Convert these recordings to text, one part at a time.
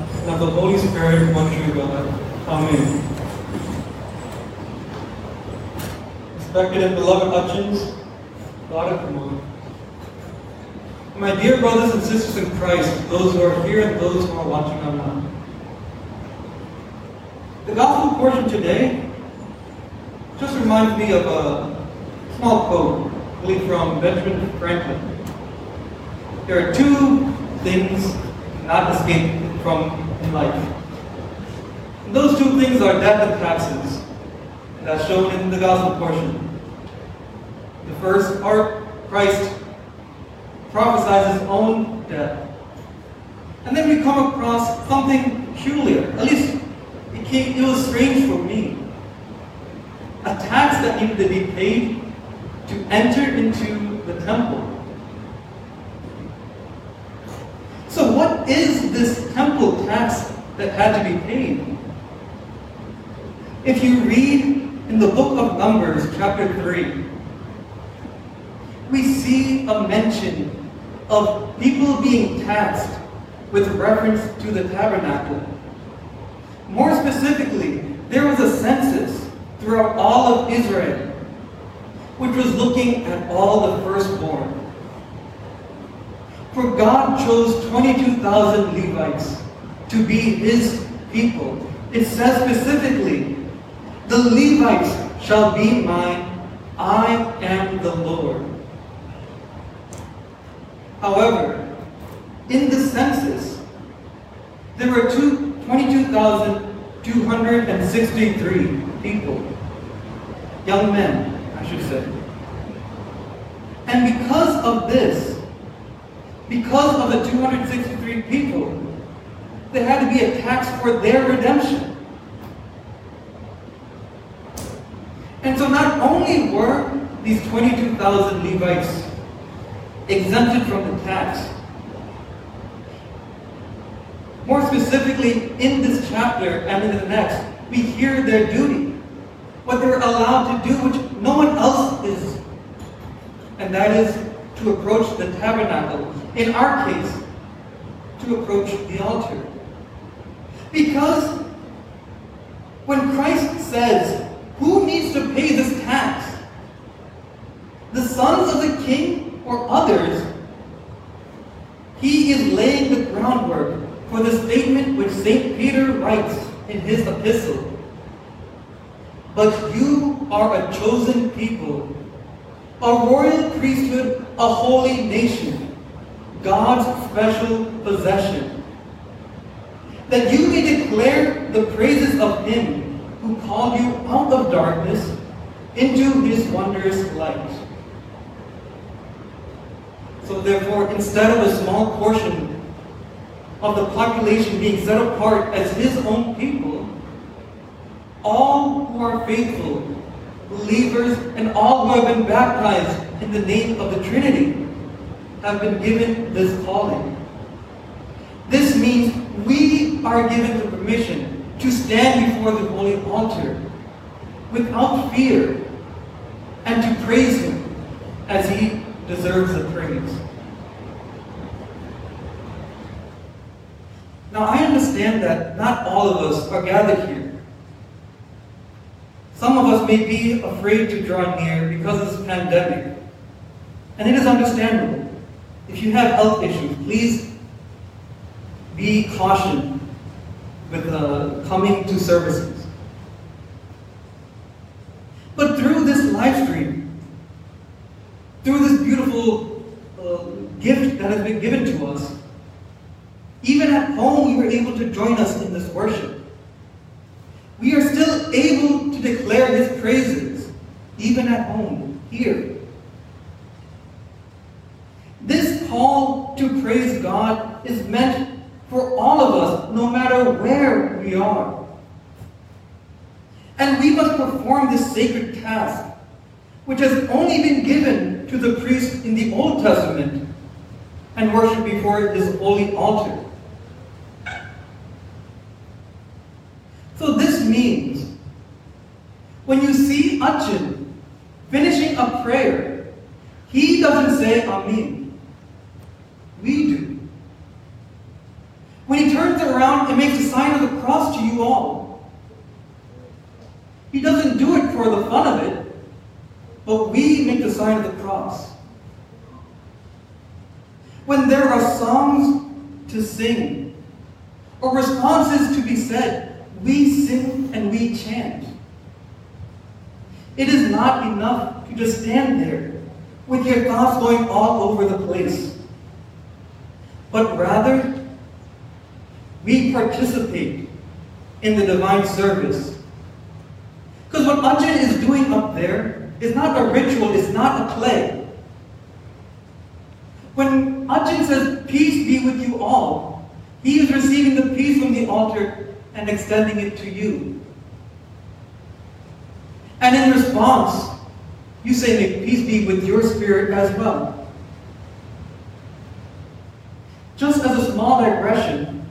and the Holy Spirit, one true God. Amen. Respected and beloved Hutchins, God of the Moon. My dear brothers and sisters in Christ, those who are here and those who are watching online. The gospel portion today just reminds me of a small quote, really from Benjamin Franklin. There are two things not escape from life. And those two things are death and taxes. That's shown in the gospel portion. The first part, Christ prophesies his own death. And then we come across something peculiar, at least it, came, it was strange for me. A tax that needed to be paid to enter into the temple. So what is this temple tax that had to be paid? If you read in the book of Numbers, chapter 3, we see a mention of people being taxed with reference to the tabernacle. More specifically, there was a census throughout all of Israel, which was looking at all the firstborn. For God chose 22,000 Levites to be his people. It says specifically, the Levites shall be mine, I am the Lord. However, in the census, there were 22,263 people, young men, I should say. And because of this, because of the 263 people, there had to be a tax for their redemption. And so not only were these 22,000 Levites exempted from the tax. More specifically, in this chapter and in the next, we hear their duty, what they're allowed to do, which no one else is. And that is to approach the tabernacle. In our case, to approach the altar. Because when Christ says, who needs to pay this tax? The sons of the king or others, he is laying the groundwork for the statement which St. Peter writes in his epistle. But you are a chosen people, a royal priesthood, a holy nation, God's special possession, that you may declare the praises of him who called you out of darkness into his wondrous light. So therefore, instead of a small portion of the population being set apart as his own people, all who are faithful, believers, and all who have been baptized in the name of the Trinity have been given this calling. This means we are given the permission to stand before the holy altar without fear and to praise him as he deserves the praise. Now, I understand that not all of us are gathered here. Some of us may be afraid to draw near because of this pandemic. And it is understandable. If you have health issues, please be cautioned with uh, coming to services. But through this live stream, through this beautiful uh, gift that has been given to us, even at home, you were able to join us in this worship. We are still able to declare his praises, even at home, here. This call to praise God is meant for all of us, no matter where we are. And we must perform this sacred task, which has only been given to the priest in the Old Testament, and worship before his holy altar. So this means when you see Achen finishing a prayer, he doesn't say Amen. We do. When he turns around and makes a sign of the cross to you all. He doesn't do it for the fun of it, but we make the sign of the cross. When there are songs to sing or responses to be said, we sing and we chant. It is not enough to just stand there with your thoughts going all over the place, but rather we participate in the divine service. Because what Achen is doing up there is not a ritual, it's not a play. When Achen says, Peace be with you all, he is receiving the peace from the altar and extending it to you. And in response, you say, May peace be with your spirit as well. Just as a small digression,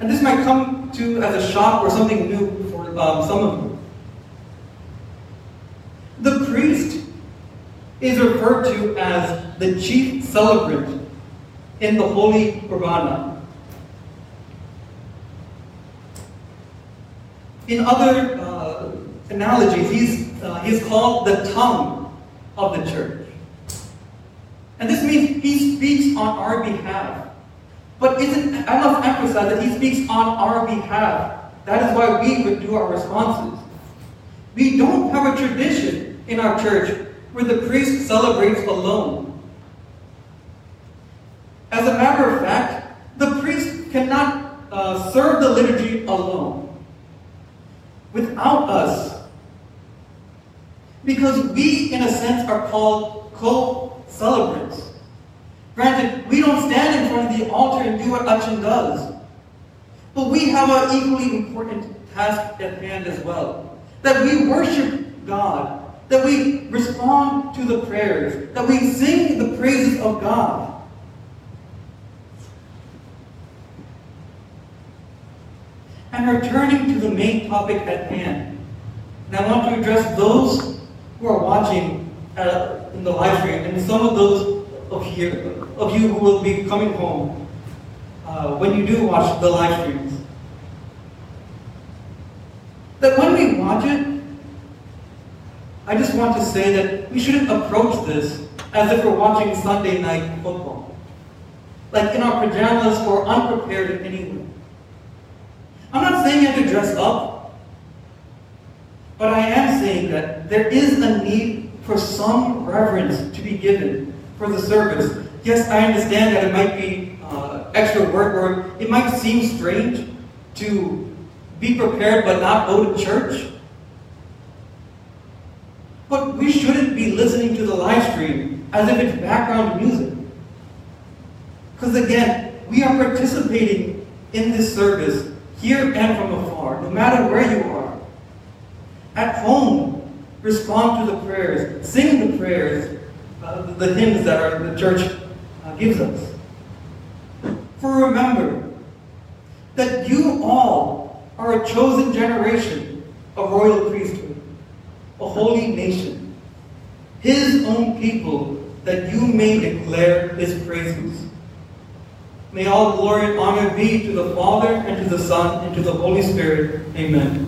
and this might come to as a shock or something new for um, some of you. The priest is referred to as the chief celebrant in the Holy Qurbana. In other uh, analogies, he's, uh, he's called the tongue of the church. And this means he speaks on our behalf. But isn't, I must emphasize that he speaks on our behalf. That is why we would do our responses. We don't have a tradition in our church where the priest celebrates alone. As a matter of fact, the priest cannot uh, serve the liturgy alone without us. Because we, in a sense, are called co celebrants. Granted, we don't stand in front of the altar and do what Achen does. But we have an equally important task at hand as well. That we worship God. That we respond to the prayers. That we sing the praises of God. And returning to the main topic at hand. And I want to address those who are watching uh, in the live stream and some of those of here of you who will be coming home uh, when you do watch the live streams. That when we watch it, I just want to say that we shouldn't approach this as if we're watching Sunday night football. Like in our pajamas or unprepared in any way. I'm not saying you have to dress up, but I am saying that there is a need for some reverence to be given for the service yes, I understand that it might be uh, extra work or it might seem strange to be prepared but not go to church. But we shouldn't be listening to the live stream as if it's background music. Because again, we are participating in this service here and from afar, no matter where you are. At home, respond to the prayers, sing the prayers, uh, the hymns that are the church gives us. For remember that you all are a chosen generation, a royal priesthood, a holy nation, his own people, that you may declare his praises. May all glory and honor be to the Father, and to the Son, and to the Holy Spirit. Amen.